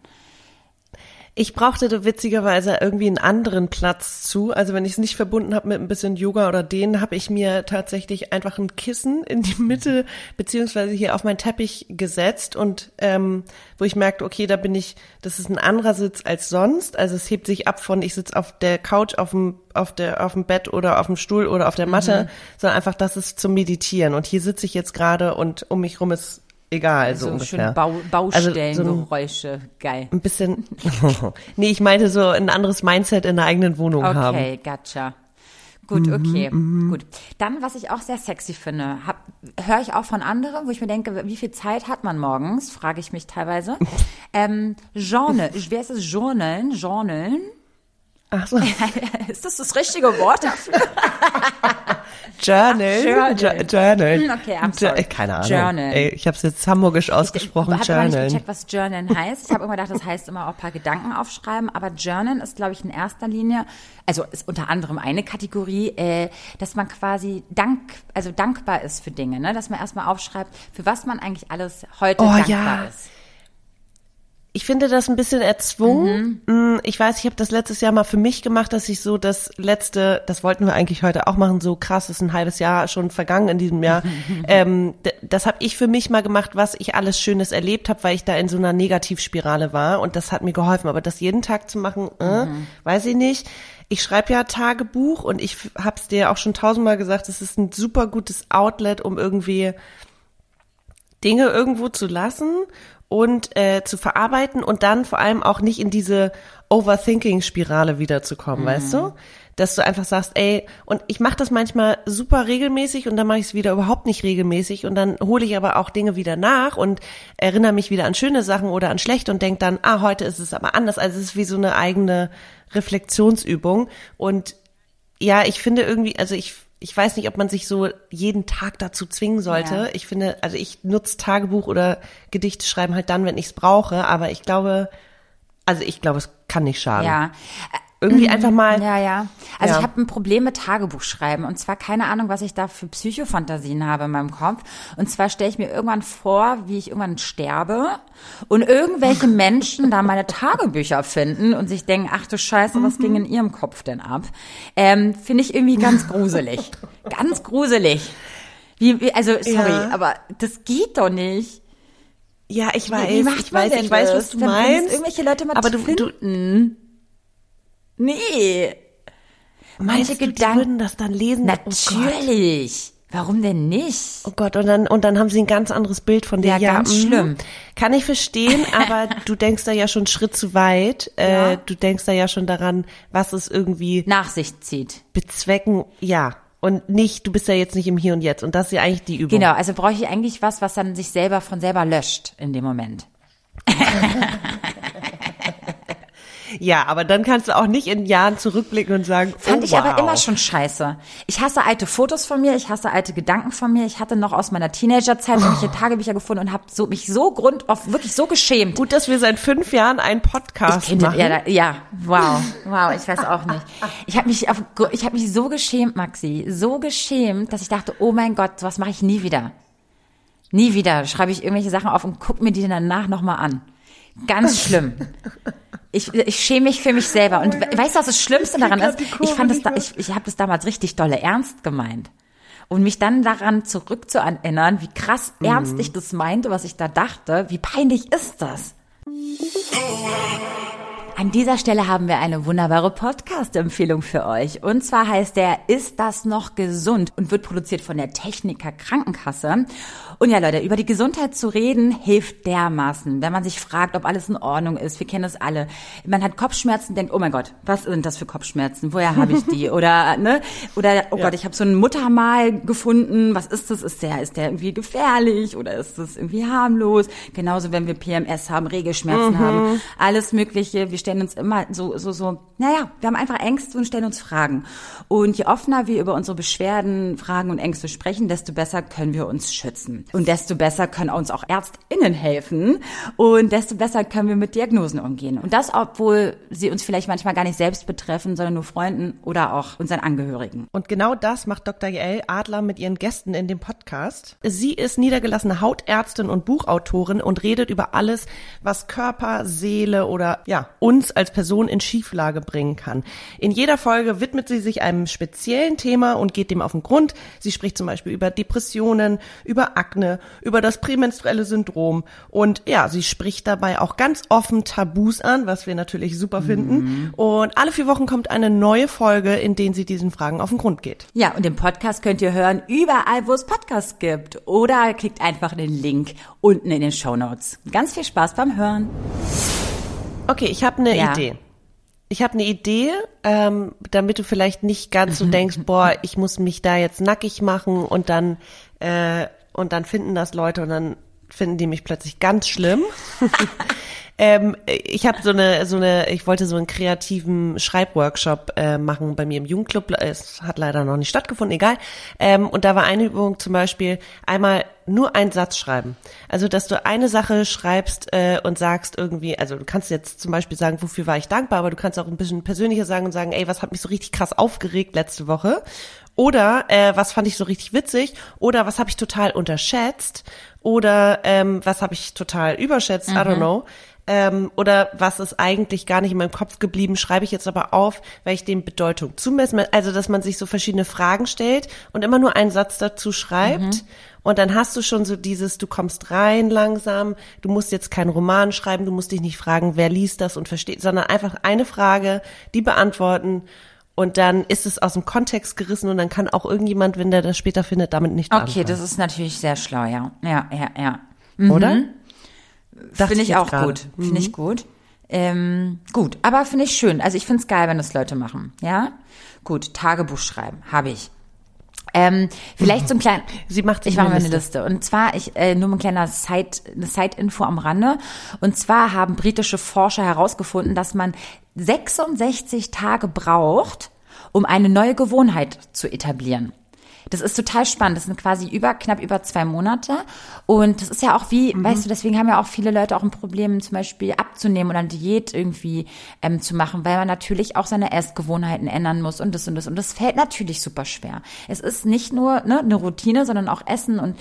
Ich brauchte da witzigerweise irgendwie einen anderen Platz zu. Also wenn ich es nicht verbunden habe mit ein bisschen Yoga oder denen, habe ich mir tatsächlich einfach ein Kissen in die Mitte beziehungsweise hier auf meinen Teppich gesetzt und ähm, wo ich merkte, okay, da bin ich, das ist ein anderer Sitz als sonst. Also es hebt sich ab von, ich sitze auf der Couch, auf dem, auf der, auf dem Bett oder auf dem Stuhl oder auf der Matte, mhm. sondern einfach, das ist zum Meditieren. Und hier sitze ich jetzt gerade und um mich rum ist egal. So, so ungefähr. Bau, Baustellengeräusche, also so geil. Ein bisschen, nee, ich meinte so ein anderes Mindset in der eigenen Wohnung okay, haben. Okay, gotcha. Gut, mhm, okay, mhm, gut. Dann, was ich auch sehr sexy finde, höre ich auch von anderen, wo ich mir denke, wie viel Zeit hat man morgens, frage ich mich teilweise. ähm, Journal, wie heißt es? Journalen, Journalen? Ach so. Ist das das richtige Wort dafür? Journal. Journal. Journal. Hm, okay, I'm sorry. Keine Ahnung. Journal. Ey, ich habe es jetzt hamburgisch ausgesprochen. Ich habe nicht gecheckt, was Journal heißt. Ich habe immer gedacht, das heißt immer auch ein paar Gedanken aufschreiben. Aber Journal ist, glaube ich, in erster Linie, also ist unter anderem eine Kategorie, äh, dass man quasi dank, also dankbar ist für Dinge, ne? Dass man erstmal aufschreibt, für was man eigentlich alles heute oh, dankbar ja. ist. Ich finde das ein bisschen erzwungen. Mhm. Mm, ich weiß, ich habe das letztes Jahr mal für mich gemacht, dass ich so das letzte, das wollten wir eigentlich heute auch machen, so krass ist ein halbes Jahr schon vergangen in diesem Jahr. ähm, das habe ich für mich mal gemacht, was ich alles Schönes erlebt habe, weil ich da in so einer Negativspirale war und das hat mir geholfen. Aber das jeden Tag zu machen, äh, mhm. weiß ich nicht. Ich schreibe ja Tagebuch und ich habe es dir auch schon tausendmal gesagt, es ist ein super gutes Outlet, um irgendwie Dinge irgendwo zu lassen und äh, zu verarbeiten und dann vor allem auch nicht in diese Overthinking-Spirale wiederzukommen, mhm. weißt du? Dass du einfach sagst, ey, und ich mache das manchmal super regelmäßig und dann mache ich es wieder überhaupt nicht regelmäßig und dann hole ich aber auch Dinge wieder nach und erinnere mich wieder an schöne Sachen oder an schlechte und denke dann, ah, heute ist es aber anders. Also es ist wie so eine eigene Reflexionsübung und ja, ich finde irgendwie, also ich ich weiß nicht, ob man sich so jeden Tag dazu zwingen sollte. Ja. Ich finde, also ich nutze Tagebuch oder Gedichte schreiben halt dann, wenn ich es brauche, aber ich glaube, also ich glaube, es kann nicht schaden. Ja irgendwie mhm. einfach mal. Ja, ja. Also ja. ich habe ein Problem mit Tagebuchschreiben und zwar keine Ahnung, was ich da für Psychofantasien habe in meinem Kopf. Und zwar stelle ich mir irgendwann vor, wie ich irgendwann sterbe und irgendwelche Menschen da meine Tagebücher finden und sich denken, ach du Scheiße, was ging in ihrem Kopf denn ab? Ähm, Finde ich irgendwie ganz gruselig. ganz gruselig. Wie, wie, also sorry, ja. aber das geht doch nicht. Ja, ich weiß, wie, wie ich weiß, ich weiß, was du meinst. Irgendwelche Leute mal aber du, finden. Du, Nee. Manche Gedanken, die würden das dann lesen? Natürlich. Oh Warum denn nicht? Oh Gott, und dann, und dann haben sie ein ganz anderes Bild von dir. Ja, ja ganz mh. schlimm. Kann ich verstehen, aber du denkst da ja schon einen Schritt zu weit. Äh, ja. Äh, du denkst da ja schon daran, was es irgendwie nach sich zieht. Bezwecken, ja. Und nicht, du bist ja jetzt nicht im Hier und Jetzt. Und das ist ja eigentlich die Übung. Genau, also brauche ich eigentlich was, was dann sich selber von selber löscht in dem Moment. Ja, aber dann kannst du auch nicht in Jahren zurückblicken und sagen, Fand oh, ich wow. aber immer schon scheiße. Ich hasse alte Fotos von mir, ich hasse alte Gedanken von mir. Ich hatte noch aus meiner Teenagerzeit oh. irgendwelche Tagebücher gefunden und habe so, mich so grund auf wirklich so geschämt. Gut, dass wir seit fünf Jahren einen Podcast ich machen. Ja, ja, wow, wow, ich weiß auch nicht. Ich habe mich auf, ich habe mich so geschämt, Maxi, so geschämt, dass ich dachte, oh mein Gott, was mache ich nie wieder. Nie wieder schreibe ich irgendwelche Sachen auf und guck mir die danach nochmal an. Ganz schlimm. Ich, ich schäme mich für mich selber. Oh und Gott. weißt du, was das Schlimmste daran ist? Ich fand das, da, ich, ich habe das damals richtig dolle ernst gemeint. Und mich dann daran zurückzuerinnern, wie krass mhm. ernst ich das meinte, was ich da dachte, wie peinlich ist das? An dieser Stelle haben wir eine wunderbare Podcast-Empfehlung für euch. Und zwar heißt der Ist das noch gesund? und wird produziert von der Techniker Krankenkasse. Und ja, Leute, über die Gesundheit zu reden hilft dermaßen, wenn man sich fragt, ob alles in Ordnung ist. Wir kennen es alle. Man hat Kopfschmerzen, denkt, oh mein Gott, was sind das für Kopfschmerzen? Woher habe ich die? Oder ne? Oder oh ja. Gott, ich habe so ein Muttermal gefunden. Was ist das? Ist der ist der irgendwie gefährlich oder ist das irgendwie harmlos? Genauso, wenn wir PMS haben, Regelschmerzen mhm. haben, alles Mögliche. Wir stellen uns immer so, so, so, naja, wir haben einfach Ängste und stellen uns Fragen. Und je offener wir über unsere Beschwerden, Fragen und Ängste sprechen, desto besser können wir uns schützen. Und desto besser können uns auch ÄrztInnen helfen. Und desto besser können wir mit Diagnosen umgehen. Und das, obwohl sie uns vielleicht manchmal gar nicht selbst betreffen, sondern nur Freunden oder auch unseren Angehörigen. Und genau das macht Dr. Jael Adler mit ihren Gästen in dem Podcast. Sie ist niedergelassene Hautärztin und Buchautorin und redet über alles, was Körper, Seele oder ja, uns als Person in Schieflage bringen kann. In jeder Folge widmet sie sich einem speziellen Thema und geht dem auf den Grund. Sie spricht zum Beispiel über Depressionen, über Akne, über das prämenstruelle Syndrom und ja, sie spricht dabei auch ganz offen Tabus an, was wir natürlich super finden. Mhm. Und alle vier Wochen kommt eine neue Folge, in denen sie diesen Fragen auf den Grund geht. Ja, und den Podcast könnt ihr hören überall, wo es Podcasts gibt. Oder klickt einfach den Link unten in den Show Notes. Ganz viel Spaß beim Hören. Okay, ich habe eine ja. Idee. Ich habe eine Idee, ähm, damit du vielleicht nicht ganz so denkst, boah, ich muss mich da jetzt nackig machen und dann äh, und dann finden das Leute und dann finden die mich plötzlich ganz schlimm. ähm, ich habe so eine, so eine, ich wollte so einen kreativen Schreibworkshop äh, machen bei mir im Jugendclub. Es hat leider noch nicht stattgefunden, egal. Ähm, und da war eine Übung zum Beispiel einmal nur einen Satz schreiben. Also, dass du eine Sache schreibst äh, und sagst irgendwie, also du kannst jetzt zum Beispiel sagen, wofür war ich dankbar, aber du kannst auch ein bisschen persönlicher sagen und sagen, ey, was hat mich so richtig krass aufgeregt letzte Woche? Oder äh, was fand ich so richtig witzig? Oder was habe ich total unterschätzt? Oder ähm, was habe ich total überschätzt? Mhm. I don't mhm. know. Ähm, oder was ist eigentlich gar nicht in meinem Kopf geblieben, schreibe ich jetzt aber auf, weil ich dem Bedeutung zumessen. Also, dass man sich so verschiedene Fragen stellt und immer nur einen Satz dazu schreibt. Mhm. Und dann hast du schon so dieses, du kommst rein langsam, du musst jetzt keinen Roman schreiben, du musst dich nicht fragen, wer liest das und versteht, sondern einfach eine Frage, die beantworten und dann ist es aus dem Kontext gerissen und dann kann auch irgendjemand, wenn der das später findet, damit nicht Okay, anfangen. das ist natürlich sehr schlau, ja. Ja, ja, ja. Mhm. Oder? Finde ich auch grade. gut. Finde mhm. ich gut. Ähm, gut, aber finde ich schön. Also ich finde es geil, wenn das Leute machen. Ja? Gut, Tagebuch schreiben, habe ich. Ähm, vielleicht so ein kleiner. Sie macht Ich mache mal eine Liste. Und zwar, ich äh, nur ein kleiner Side, eine Side-Info am Rande. Und zwar haben britische Forscher herausgefunden, dass man 66 Tage braucht, um eine neue Gewohnheit zu etablieren. Das ist total spannend. Das sind quasi über, knapp über zwei Monate. Und das ist ja auch wie, mhm. weißt du, deswegen haben ja auch viele Leute auch ein Problem, zum Beispiel abzunehmen oder eine Diät irgendwie ähm, zu machen, weil man natürlich auch seine Essgewohnheiten ändern muss und das und das. Und das fällt natürlich super schwer. Es ist nicht nur ne, eine Routine, sondern auch Essen und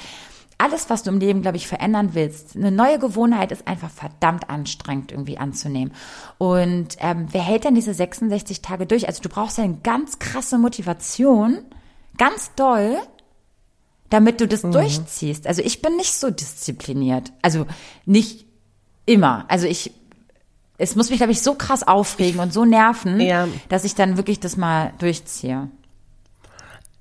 alles, was du im Leben, glaube ich, verändern willst, eine neue Gewohnheit ist einfach verdammt anstrengend irgendwie anzunehmen. Und ähm, wer hält denn diese 66 Tage durch? Also du brauchst ja eine ganz krasse Motivation, ganz doll, damit du das mhm. durchziehst. Also ich bin nicht so diszipliniert. Also nicht immer. Also ich, es muss mich, glaube ich, so krass aufregen und so nerven, ja. dass ich dann wirklich das mal durchziehe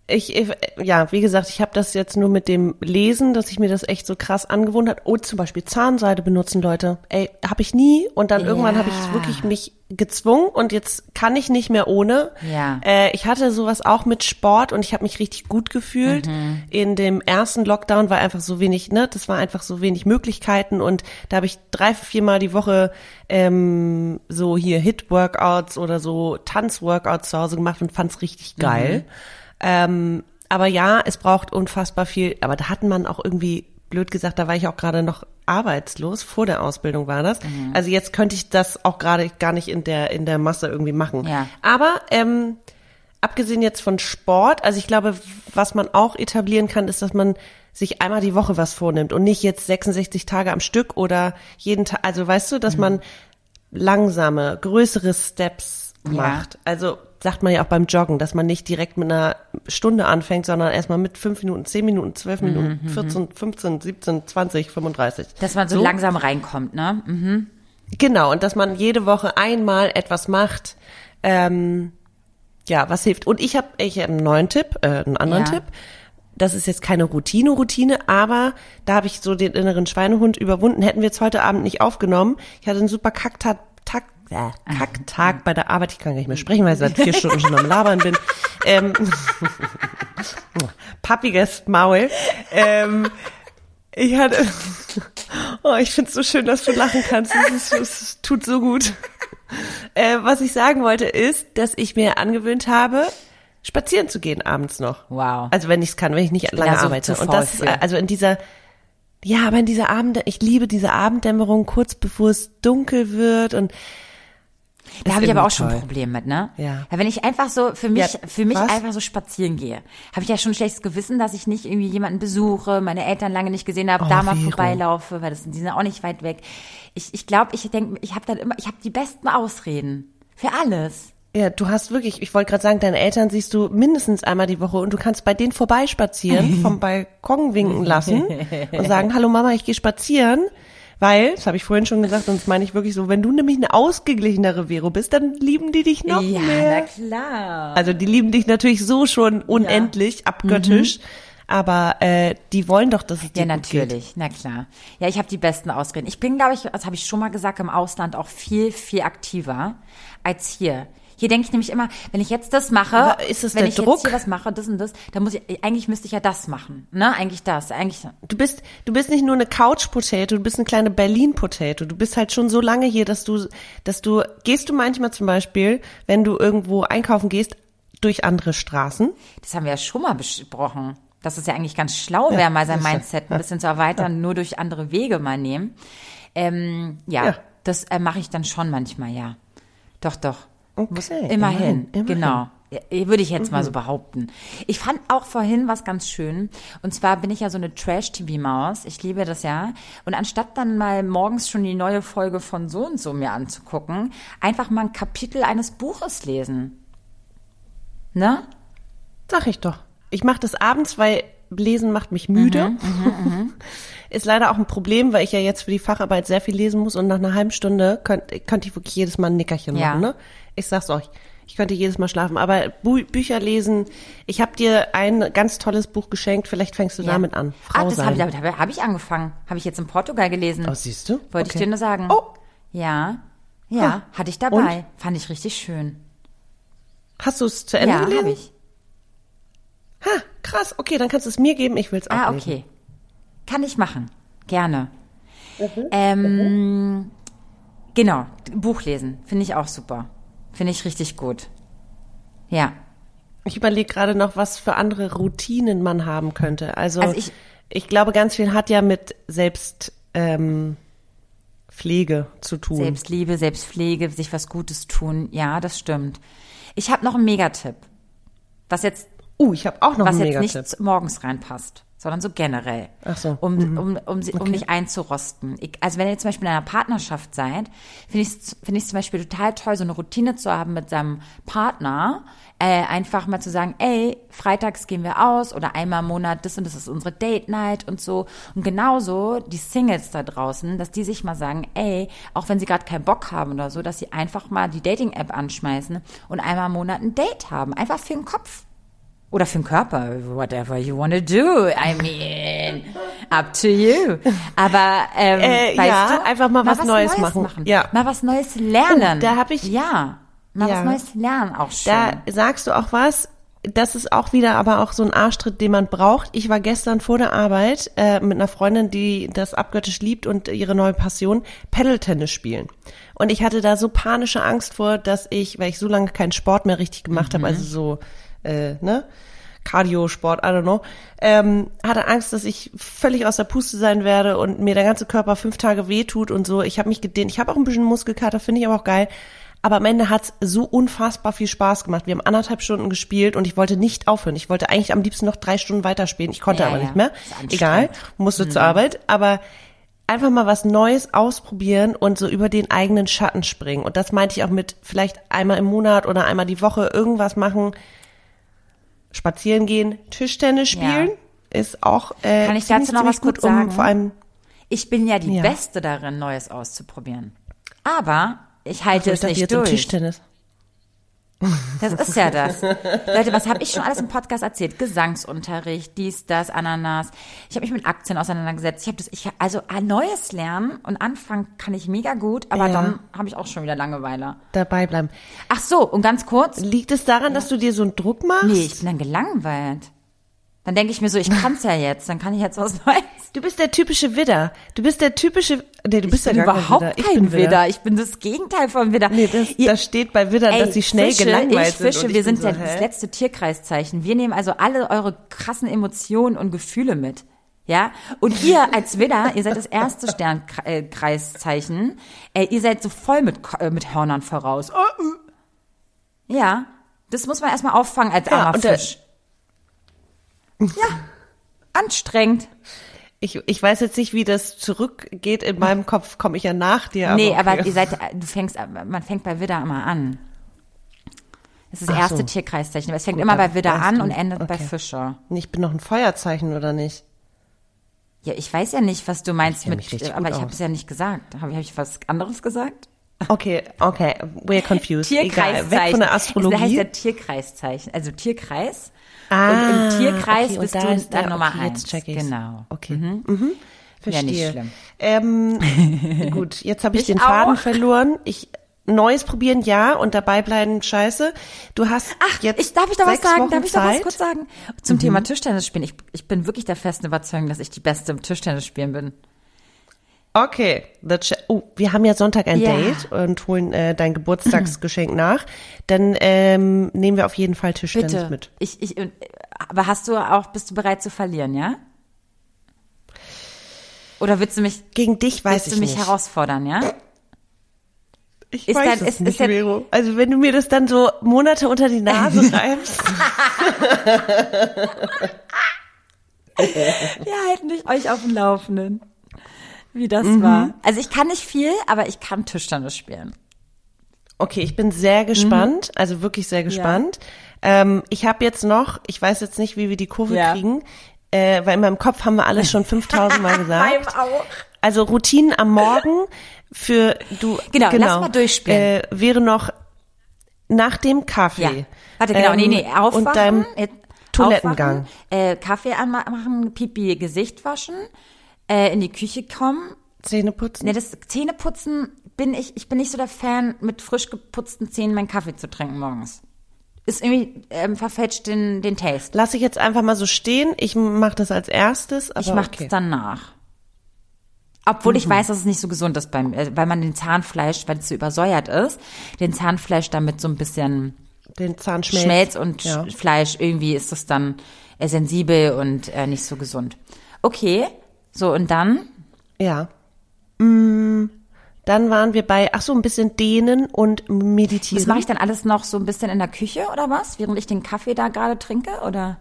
ich, ja, wie gesagt, ich habe das jetzt nur mit dem Lesen, dass ich mir das echt so krass angewohnt hat. Oh, zum Beispiel Zahnseide benutzen, Leute. Ey, habe ich nie. Und dann ja. irgendwann habe ich wirklich mich gezwungen und jetzt kann ich nicht mehr ohne. Ja. Äh, ich hatte sowas auch mit Sport und ich habe mich richtig gut gefühlt. Mhm. In dem ersten Lockdown war einfach so wenig, ne, das war einfach so wenig Möglichkeiten und da habe ich drei, viermal die Woche ähm, so hier Hit-Workouts oder so Tanz-Workouts zu Hause gemacht und fand's richtig geil. Mhm. Ähm, aber ja, es braucht unfassbar viel. Aber da hatten man auch irgendwie, blöd gesagt, da war ich auch gerade noch arbeitslos. Vor der Ausbildung war das. Mhm. Also jetzt könnte ich das auch gerade gar nicht in der, in der Masse irgendwie machen. Ja. Aber, ähm, abgesehen jetzt von Sport, also ich glaube, was man auch etablieren kann, ist, dass man sich einmal die Woche was vornimmt und nicht jetzt 66 Tage am Stück oder jeden Tag, also weißt du, dass mhm. man langsame, größere Steps macht. Ja. Also sagt man ja auch beim Joggen, dass man nicht direkt mit einer Stunde anfängt, sondern erstmal mit fünf Minuten, zehn Minuten, zwölf Minuten, mhm, 14, 15, 17, 20, 35. Dass man so, so langsam reinkommt, ne? Mhm. Genau, und dass man jede Woche einmal etwas macht, ähm, ja, was hilft. Und ich habe ich hab einen neuen Tipp, äh, einen anderen ja. Tipp. Das ist jetzt keine Routine-Routine, aber da habe ich so den inneren Schweinehund überwunden. Hätten wir jetzt heute Abend nicht aufgenommen. Ich hatte einen super Kacktag Kacktag bei der Arbeit. Ich kann gar nicht mehr sprechen, weil ich seit vier Stunden schon am Labern bin. Ähm, pappiges Maul. Ähm, ich hatte, oh, ich find's so schön, dass du lachen kannst. Es, es tut so gut. Äh, was ich sagen wollte ist, dass ich mir angewöhnt habe, spazieren zu gehen abends noch. Wow. Also wenn ich es kann, wenn ich nicht lange so arbeite. Und das, ist, also in dieser, ja, aber in dieser Abend, ich liebe diese Abenddämmerung kurz bevor es dunkel wird und da habe ich aber auch schon ein Problem mit, ne? Ja. ja. Wenn ich einfach so für mich, ja, für mich was? einfach so spazieren gehe, habe ich ja schon ein schlechtes Gewissen, dass ich nicht irgendwie jemanden besuche, meine Eltern lange nicht gesehen habe, oh, da mal Vero. vorbeilaufe, weil das, die sind auch nicht weit weg. Ich, ich glaube, ich denke, ich habe dann immer, ich habe die besten Ausreden für alles. Ja, du hast wirklich, ich wollte gerade sagen, deine Eltern siehst du mindestens einmal die Woche und du kannst bei denen vorbeispazieren, vom Balkon winken lassen und sagen, hallo Mama, ich gehe spazieren. Weil, das habe ich vorhin schon gesagt, und das meine ich wirklich so, wenn du nämlich eine ausgeglichenere Vero bist, dann lieben die dich noch ja, mehr. Ja, na klar. Also die lieben dich natürlich so schon unendlich, ja. abgöttisch. Mhm. Aber äh, die wollen doch, dass es dir Ja, natürlich, na klar. Ja, ich habe die besten Ausreden. Ich bin, glaube ich, das habe ich schon mal gesagt, im Ausland auch viel, viel aktiver als hier. Hier denke ich nämlich immer, wenn ich jetzt das mache, Aber ist es wenn der ich Druck? jetzt hier was mache, das und das, dann muss ich, eigentlich müsste ich ja das machen, ne? Eigentlich das, eigentlich. Du bist, du bist nicht nur eine Couch Potato, du bist eine kleine Berlin Potato. Du bist halt schon so lange hier, dass du, dass du, gehst du manchmal zum Beispiel, wenn du irgendwo einkaufen gehst, durch andere Straßen? Das haben wir ja schon mal besprochen. Dass es ja eigentlich ganz schlau wäre, ja, mal sein Mindset ein bisschen zu erweitern, ja. nur durch andere Wege mal nehmen. Ähm, ja, ja. das äh, mache ich dann schon manchmal, ja. Doch, doch. Okay, immerhin, immerhin, genau. Würde ich jetzt mhm. mal so behaupten. Ich fand auch vorhin was ganz schön. Und zwar bin ich ja so eine Trash-TV-Maus. Ich liebe das ja. Und anstatt dann mal morgens schon die neue Folge von so und so mir anzugucken, einfach mal ein Kapitel eines Buches lesen. Ne? Sag ich doch. Ich mache das abends, weil Lesen macht mich müde. Mhm, mh, mh. Ist leider auch ein Problem, weil ich ja jetzt für die Facharbeit sehr viel lesen muss und nach einer halben Stunde könnte könnt ich wirklich jedes Mal ein Nickerchen ja. machen. Ne? Ich sag's euch. Ich könnte jedes Mal schlafen. Aber Bü Bücher lesen, ich habe dir ein ganz tolles Buch geschenkt. Vielleicht fängst du ja. damit an. Frau ah, das habe ich, hab, hab ich angefangen. Habe ich jetzt in Portugal gelesen. Oh, siehst du? Wollte okay. ich dir nur sagen. Oh. Ja. Ja, ha. hatte ich dabei. Und? Fand ich richtig schön. Hast du es zu Ende ja, gelesen? Ja, ich. Ha, krass. Okay, dann kannst du es mir geben. Ich will es auch Ah, okay. Kann ich machen. Gerne. Mhm. Ähm, mhm. Genau, Buch lesen. Finde ich auch super. Finde ich richtig gut. Ja. Ich überlege gerade noch, was für andere Routinen man haben könnte. Also, also ich, ich glaube, ganz viel hat ja mit Selbstpflege ähm, zu tun. Selbstliebe, Selbstpflege, sich was Gutes tun. Ja, das stimmt. Ich habe noch einen Megatipp. Was jetzt. Uh, ich habe auch noch einen Megatipp. Was jetzt nicht morgens reinpasst sondern so generell. Ach so. Um, mhm. um, um, okay. um nicht einzurosten. Ich, also wenn ihr zum Beispiel in einer Partnerschaft seid, finde ich es find zum Beispiel total toll, so eine Routine zu haben mit seinem Partner, äh, einfach mal zu sagen, ey, freitags gehen wir aus oder einmal im Monat, das und das ist unsere Date Night und so. Und genauso die Singles da draußen, dass die sich mal sagen, ey, auch wenn sie gerade keinen Bock haben oder so, dass sie einfach mal die Dating-App anschmeißen und einmal im Monat ein Date haben. Einfach für den Kopf. Oder für den Körper, whatever you wanna do. I mean, up to you. Aber ähm, äh, weißt ja, du, einfach mal, mal was, was, Neues, Neues machen. machen. Ja. Mal was Neues lernen. Oh, da habe ich ja, mal ja. was Neues lernen auch schon. Da sagst du auch was. Das ist auch wieder aber auch so ein Arschtritt, den man braucht. Ich war gestern vor der Arbeit äh, mit einer Freundin, die das abgöttisch liebt und ihre neue Passion, Pedal-Tennis spielen. Und ich hatte da so panische Angst vor, dass ich, weil ich so lange keinen Sport mehr richtig gemacht mhm. habe, also so äh, ne? Cardio-Sport, I don't know, ähm, hatte Angst, dass ich völlig aus der Puste sein werde und mir der ganze Körper fünf Tage wehtut und so. Ich habe mich gedehnt. Ich habe auch ein bisschen Muskelkater, finde ich aber auch geil. Aber am Ende hat's so unfassbar viel Spaß gemacht. Wir haben anderthalb Stunden gespielt und ich wollte nicht aufhören. Ich wollte eigentlich am liebsten noch drei Stunden weiterspielen. Ich konnte ja, aber ja. nicht mehr. Egal, musste mhm. zur Arbeit. Aber einfach mal was Neues ausprobieren und so über den eigenen Schatten springen. Und das meinte ich auch mit vielleicht einmal im Monat oder einmal die Woche irgendwas machen, spazieren gehen, Tischtennis spielen ja. ist auch äh, Kann ich dazu noch was gut sagen? Um vor allem ich bin ja die ja. Beste darin, Neues auszuprobieren. Aber ich halte also, ich es nicht durch. Tischtennis. Das ist ja das. Leute, was habe ich schon alles im Podcast erzählt? Gesangsunterricht, dies, das, Ananas. Ich habe mich mit Aktien auseinandergesetzt. Ich habe das, ich also ein neues lernen und anfangen kann ich mega gut, aber ja. dann habe ich auch schon wieder Langeweile. Dabei bleiben. Ach so, und ganz kurz. Liegt es daran, ja. dass du dir so einen Druck machst? Nee, ich bin dann gelangweilt. Dann denke ich mir so, ich kann's ja jetzt, dann kann ich jetzt was Neues. Du bist der typische Widder. Du bist der typische, nee, du bist ich ja überhaupt kein, Widder. Ich bin Widder. Widder. Ich bin das Gegenteil von Widder. Nee, das, Ihr, das steht bei Widdern, ey, dass sie schnell Fische, gelangweilt ich Fische, sind. Fische, wir sind so, ja hä? das letzte Tierkreiszeichen. Wir nehmen also alle eure krassen Emotionen und Gefühle mit. Ja, und ihr als Widder, ihr seid das erste Sternkreiszeichen, äh, ihr seid so voll mit, äh, mit Hörnern voraus. Ja, das muss man erstmal auffangen als armer ja, Fisch. Ja, anstrengend. Ich, ich weiß jetzt nicht, wie das zurückgeht. In meinem Kopf komme ich ja nach dir. Aber nee, okay. aber ihr seid, du fängst, man fängt bei Widder immer an. Das ist das erste so. Tierkreiszeichen. Es fängt Gut, immer bei Widder an und endet okay. bei Fischer. Ich bin noch ein Feuerzeichen, oder nicht? Ja, ich weiß ja nicht, was du meinst mit, aber ich habe es ja nicht gesagt. Habe hab ich was anderes gesagt? Okay, okay, we're confused. Tierkreiszeichen. Egal, weg von der Astrologie. Das heißt ja Tierkreiszeichen, also Tierkreis Ah, und im Tierkreis okay, bist da du dann der, Nummer okay, eins. Jetzt check ich's. Genau. Okay. Mhm. Mhm. Verstehe. Ja, nicht schlimm. Ähm, gut, jetzt habe ich, ich, den Faden auch. verloren. Ich Neues probieren, ja, und dabei bleiben, scheiße. Du hast Ach, jetzt ich darf ich da was sagen? Wochen darf ich da was kurz sagen? Zum mhm. Thema Tischtennis spielen. Ich, ich bin wirklich der festen Überzeugung, dass ich die Beste im Tischtennis spielen bin. Okay, oh, wir haben ja Sonntag ein yeah. Date und holen äh, dein Geburtstagsgeschenk nach. Dann ähm, nehmen wir auf jeden Fall Tischtennis Bitte. mit. Ich, ich, aber hast du auch, bist du bereit zu verlieren, ja? Oder willst du mich gegen dich weiß willst du mich nicht. herausfordern, ja? Ich ist weiß dann, es ist, nicht, ist Vero. Also wenn du mir das dann so Monate unter die Nase reibst. Wir halten dich euch auf dem Laufenden, wie das mhm. war. Also ich kann nicht viel, aber ich kann Tischtennis spielen. Okay, ich bin sehr gespannt, mhm. also wirklich sehr gespannt. Ja. Ähm, ich habe jetzt noch, ich weiß jetzt nicht, wie wir die Kurve ja. kriegen, äh, weil in meinem Kopf haben wir alles schon 5000 Mal gesagt. Also Routinen am Morgen für du genau, genau lass mal durchspielen. Äh, wäre noch nach dem Kaffee. Ja. Warte, genau, ähm, nee, nee, aufwachen. Und deinem Toilettengang. Aufwachen, äh, Kaffee anmachen, Pipi, Gesicht waschen, äh, in die Küche kommen. Zähne putzen. Nee, das Zähneputzen bin ich, ich bin nicht so der Fan, mit frisch geputzten Zähnen meinen Kaffee zu trinken morgens. Ist irgendwie ähm, verfälscht den, den Taste. Lass ich jetzt einfach mal so stehen. Ich mache das als erstes. Aber ich mache okay. dann nach. Obwohl mhm. ich weiß, dass es nicht so gesund ist, beim, äh, weil man den Zahnfleisch, weil es so übersäuert ist, den Zahnfleisch damit so ein bisschen den Zahnschmelz Schmelz und ja. Fleisch, irgendwie ist das dann äh, sensibel und äh, nicht so gesund. Okay, so und dann? Ja. Mm, dann waren wir bei, ach so, ein bisschen dehnen und meditieren. Das mache ich dann alles noch so ein bisschen in der Küche oder was, während ich den Kaffee da gerade trinke, oder?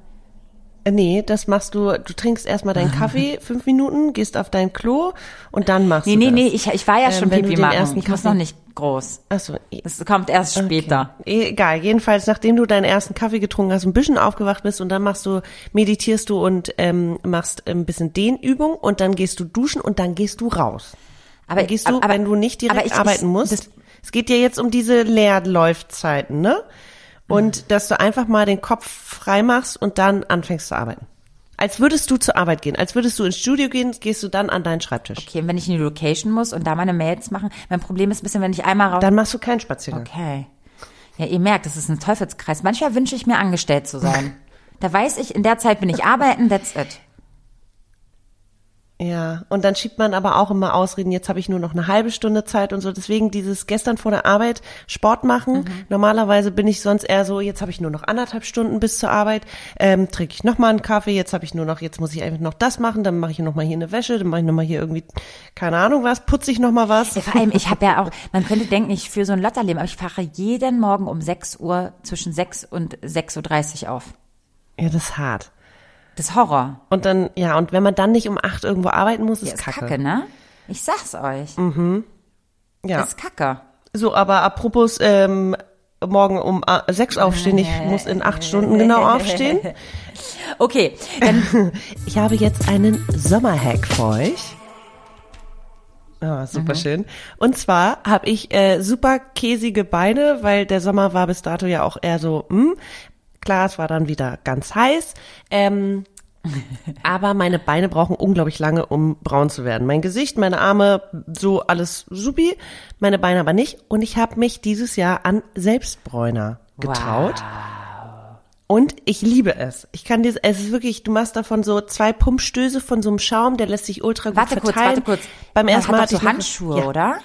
Äh, nee, das machst du, du trinkst erstmal deinen Kaffee, fünf Minuten, gehst auf dein Klo und dann machst nee, du nee, das. Nee, nee, ich, ich war ja schon ähm, Pipi machen. Ersten ich muss noch nicht groß. Achso. Das kommt erst später. Okay. Egal, jedenfalls, nachdem du deinen ersten Kaffee getrunken hast, ein bisschen aufgewacht bist und dann machst du, meditierst du und ähm, machst ein bisschen Dehnübung und dann gehst du duschen und dann gehst du raus. Aber dann gehst du, aber, wenn du nicht direkt ich, arbeiten ich, musst. Es geht ja jetzt um diese Leerläufzeiten, ne? Und dass du einfach mal den Kopf frei machst und dann anfängst zu arbeiten. Als würdest du zur Arbeit gehen, als würdest du ins Studio gehen, gehst du dann an deinen Schreibtisch. Okay, und wenn ich in die Location muss und da meine Mails machen, mein Problem ist ein bisschen, wenn ich einmal raus... Dann machst du keinen Spaziergang. Okay. Ja, ihr merkt, das ist ein Teufelskreis. Manchmal wünsche ich mir, angestellt zu sein. da weiß ich, in der Zeit bin ich arbeiten, that's it. Ja, und dann schiebt man aber auch immer Ausreden, jetzt habe ich nur noch eine halbe Stunde Zeit und so. Deswegen dieses gestern vor der Arbeit Sport machen. Mhm. Normalerweise bin ich sonst eher so, jetzt habe ich nur noch anderthalb Stunden bis zur Arbeit, ähm, trinke ich noch mal einen Kaffee, jetzt habe ich nur noch, jetzt muss ich einfach noch das machen, dann mache ich noch mal hier eine Wäsche, dann mache ich noch mal hier irgendwie, keine Ahnung was, putze ich noch mal was. Ja, vor allem, ich habe ja auch, man könnte denken, ich führe so ein Lotterleben, aber ich fahre jeden Morgen um 6 Uhr, zwischen 6 und 6.30 Uhr auf. Ja, das ist hart. Das Horror. Und dann, ja, und wenn man dann nicht um acht irgendwo arbeiten muss, ist, ja, ist kacke. kacke, ne? Ich sag's euch. Mhm. Ja. Ist kacke. So, aber apropos, ähm, morgen um äh, sechs aufstehen, ich muss in acht Stunden genau aufstehen. Okay, ich habe jetzt einen Sommerhack für euch. Oh, super mhm. schön. Und zwar habe ich äh, super käsige Beine, weil der Sommer war bis dato ja auch eher so, mh, hm, Klar, es war dann wieder ganz heiß. Ähm, aber meine Beine brauchen unglaublich lange, um braun zu werden. Mein Gesicht, meine Arme, so alles supi, meine Beine aber nicht. Und ich habe mich dieses Jahr an Selbstbräuner getraut. Wow. Und ich liebe es. Ich kann dir, es ist wirklich, du machst davon so zwei Pumpstöße von so einem Schaum, der lässt sich ultra gut warte verteilen. Warte kurz, warte kurz. Beim ersten Mal hatte ich Handschuhe, ja. oder?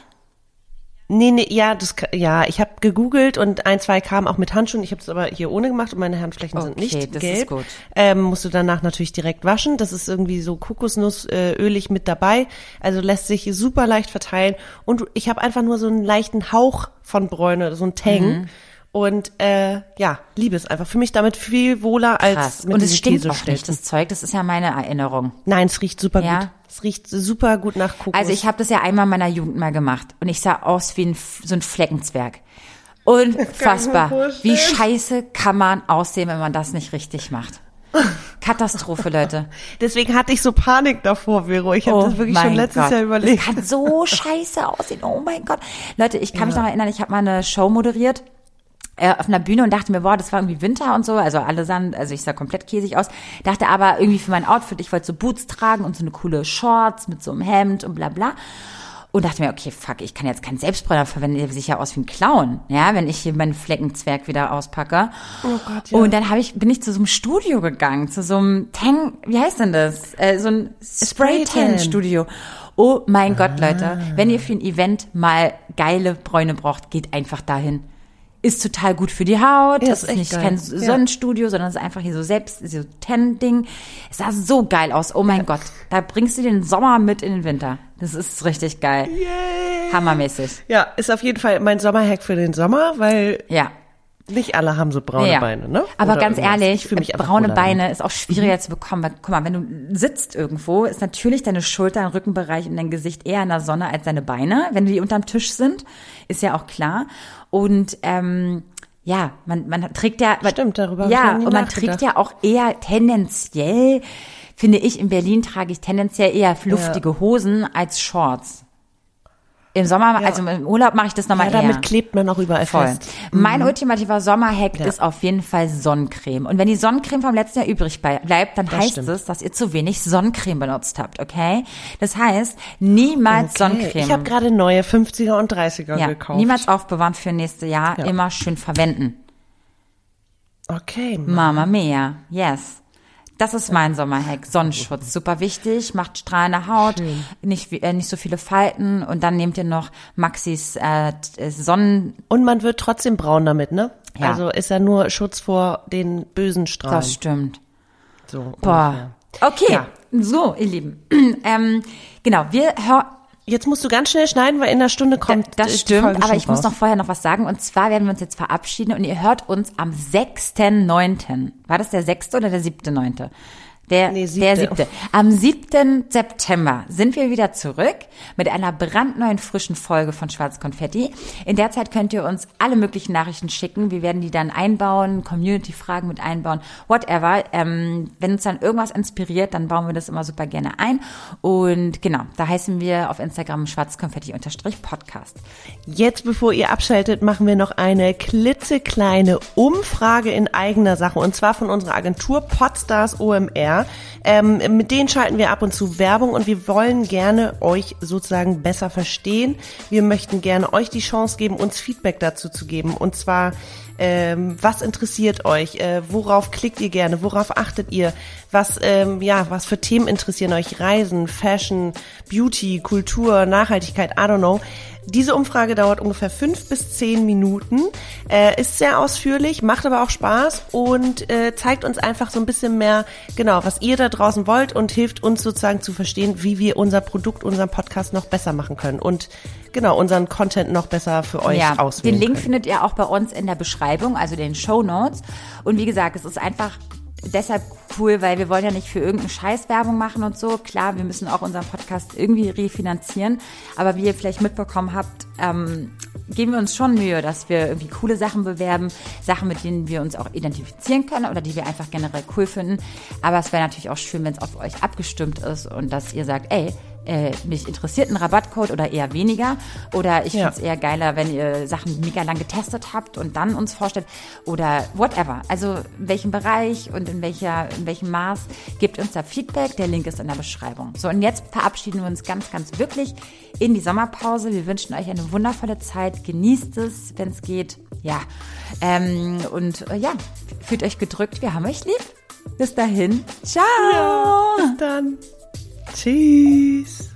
Nee, nee, ja, das, ja, ich habe gegoogelt und ein, zwei kamen auch mit Handschuhen. Ich habe es aber hier ohne gemacht und meine Handflächen okay, sind nicht das gelb. Ist gut. Ähm, musst du danach natürlich direkt waschen. Das ist irgendwie so Kokosnussölig mit dabei. Also lässt sich super leicht verteilen. Und ich habe einfach nur so einen leichten Hauch von Bräune, so ein Tang. Mhm. Und äh, ja, liebe es einfach. Für mich damit viel wohler Krass. als mit Und es stinkt auch nicht, das Zeug. Das ist ja meine Erinnerung. Nein, es riecht super ja? gut. Es riecht super gut nach Kokos. Also ich habe das ja einmal in meiner Jugend mal gemacht und ich sah aus wie ein, so ein Fleckenzwerg. Unfassbar. Wie scheiße kann man aussehen, wenn man das nicht richtig macht? Katastrophe, Leute. Deswegen hatte ich so Panik davor, Vero. Ich habe oh das wirklich schon letztes Gott. Jahr überlegt. Das kann so scheiße aussehen. Oh mein Gott. Leute, ich kann ja. mich noch erinnern, ich habe mal eine Show moderiert äh, auf einer Bühne und dachte mir, boah, das war irgendwie Winter und so, also alle sahen, also ich sah komplett käsig aus, dachte aber irgendwie für mein Outfit, ich wollte so Boots tragen und so eine coole Shorts mit so einem Hemd und bla bla. Und dachte mir, okay, fuck, ich kann jetzt keinen Selbstbräuner verwenden, der sieht ja aus wie ein Clown, ja, wenn ich hier meinen Fleckenzwerg wieder auspacke. Oh Gott, ja. Und dann habe ich, bin ich zu so einem Studio gegangen, zu so einem Tang, wie heißt denn das? Äh, so ein Spray-Tan-Studio. Oh mein ah. Gott, Leute, wenn ihr für ein Event mal geile Bräune braucht, geht einfach dahin ist total gut für die Haut. Ja, das ist, nicht geil. kein Sonnenstudio, ja. sondern es ist einfach hier so selbst, so Ten-Ding. Es sah so geil aus. Oh mein ja. Gott. Da bringst du den Sommer mit in den Winter. Das ist richtig geil. Yay. Hammermäßig. Ja, ist auf jeden Fall mein Sommerhack für den Sommer, weil ja. Nicht alle haben so braune ja. Beine, ne? Aber Oder ganz ehrlich, braune Beine ist auch schwieriger mhm. zu bekommen. Weil, guck mal, wenn du sitzt irgendwo, ist natürlich deine Schulter, dein Rückenbereich und dein Gesicht eher in der Sonne als deine Beine. Wenn die unterm Tisch sind, ist ja auch klar. Und ähm, ja, man, man trägt ja. Stimmt, darüber. Ja, und man trägt ja auch eher tendenziell, finde ich, in Berlin trage ich tendenziell eher luftige ja. Hosen als Shorts. Im Sommer, ja. also im Urlaub mache ich das nochmal ja, eher. damit klebt man auch überall Voll. fest. Mein mhm. ultimativer Sommerhack ja. ist auf jeden Fall Sonnencreme. Und wenn die Sonnencreme vom letzten Jahr übrig bleibt, dann das heißt stimmt. es, dass ihr zu wenig Sonnencreme benutzt habt, okay? Das heißt, niemals okay. Sonnencreme. Ich habe gerade neue 50er und 30er ja, gekauft. Niemals aufbewahren für nächste Jahr, immer schön verwenden. Okay. Mama mia, yes. Das ist mein Sommerhack. Sonnenschutz, super wichtig, macht strahlende Haut, nicht, äh, nicht so viele Falten und dann nehmt ihr noch Maxis äh, Sonnen... Und man wird trotzdem braun damit, ne? Ja. Also ist ja nur Schutz vor den bösen Strahlen. Das stimmt. So. Boah. Okay, ja. so, ihr Lieben. ähm, genau, wir hören Jetzt musst du ganz schnell schneiden, weil in einer Stunde kommt. Da, das stimmt, aber ich raus. muss noch vorher noch was sagen. Und zwar werden wir uns jetzt verabschieden und ihr hört uns am 6.9. War das der 6. oder der 7.9.? Der, nee, siebte. der siebte. Am 7. September sind wir wieder zurück mit einer brandneuen frischen Folge von Schwarz Konfetti. In der Zeit könnt ihr uns alle möglichen Nachrichten schicken. Wir werden die dann einbauen, Community-Fragen mit einbauen, whatever. Ähm, wenn uns dann irgendwas inspiriert, dann bauen wir das immer super gerne ein. Und genau, da heißen wir auf Instagram schwarzkonfetti-podcast. Jetzt, bevor ihr abschaltet, machen wir noch eine klitzekleine Umfrage in eigener Sache und zwar von unserer Agentur Podstars OMR. Ähm, mit denen schalten wir ab und zu Werbung und wir wollen gerne euch sozusagen besser verstehen. Wir möchten gerne euch die Chance geben, uns Feedback dazu zu geben. Und zwar, ähm, was interessiert euch? Äh, worauf klickt ihr gerne? Worauf achtet ihr? Was, ähm, ja, was für Themen interessieren euch? Reisen, Fashion, Beauty, Kultur, Nachhaltigkeit, I don't know. Diese Umfrage dauert ungefähr fünf bis zehn Minuten, äh, ist sehr ausführlich, macht aber auch Spaß und äh, zeigt uns einfach so ein bisschen mehr, genau, was ihr da draußen wollt und hilft uns sozusagen zu verstehen, wie wir unser Produkt, unseren Podcast noch besser machen können und genau unseren Content noch besser für euch ja, auswählen. Den Link können. findet ihr auch bei uns in der Beschreibung, also den Show Notes. Und wie gesagt, es ist einfach deshalb cool, weil wir wollen ja nicht für irgendeinen Scheiß Werbung machen und so. Klar, wir müssen auch unseren Podcast irgendwie refinanzieren. Aber wie ihr vielleicht mitbekommen habt, ähm, geben wir uns schon Mühe, dass wir irgendwie coole Sachen bewerben, Sachen, mit denen wir uns auch identifizieren können oder die wir einfach generell cool finden. Aber es wäre natürlich auch schön, wenn es auf euch abgestimmt ist und dass ihr sagt, ey, äh, mich interessiert ein Rabattcode oder eher weniger. Oder ich ja. finde es eher geiler, wenn ihr Sachen mega lang getestet habt und dann uns vorstellt. Oder whatever. Also in welchem Bereich und in, welcher, in welchem Maß gebt uns da Feedback. Der Link ist in der Beschreibung. So, und jetzt verabschieden wir uns ganz, ganz wirklich in die Sommerpause. Wir wünschen euch eine wundervolle Zeit. Genießt es, wenn es geht. Ja. Ähm, und äh, ja, fühlt euch gedrückt. Wir haben euch lieb. Bis dahin. Ciao. Ja, bis dann. Tschüss.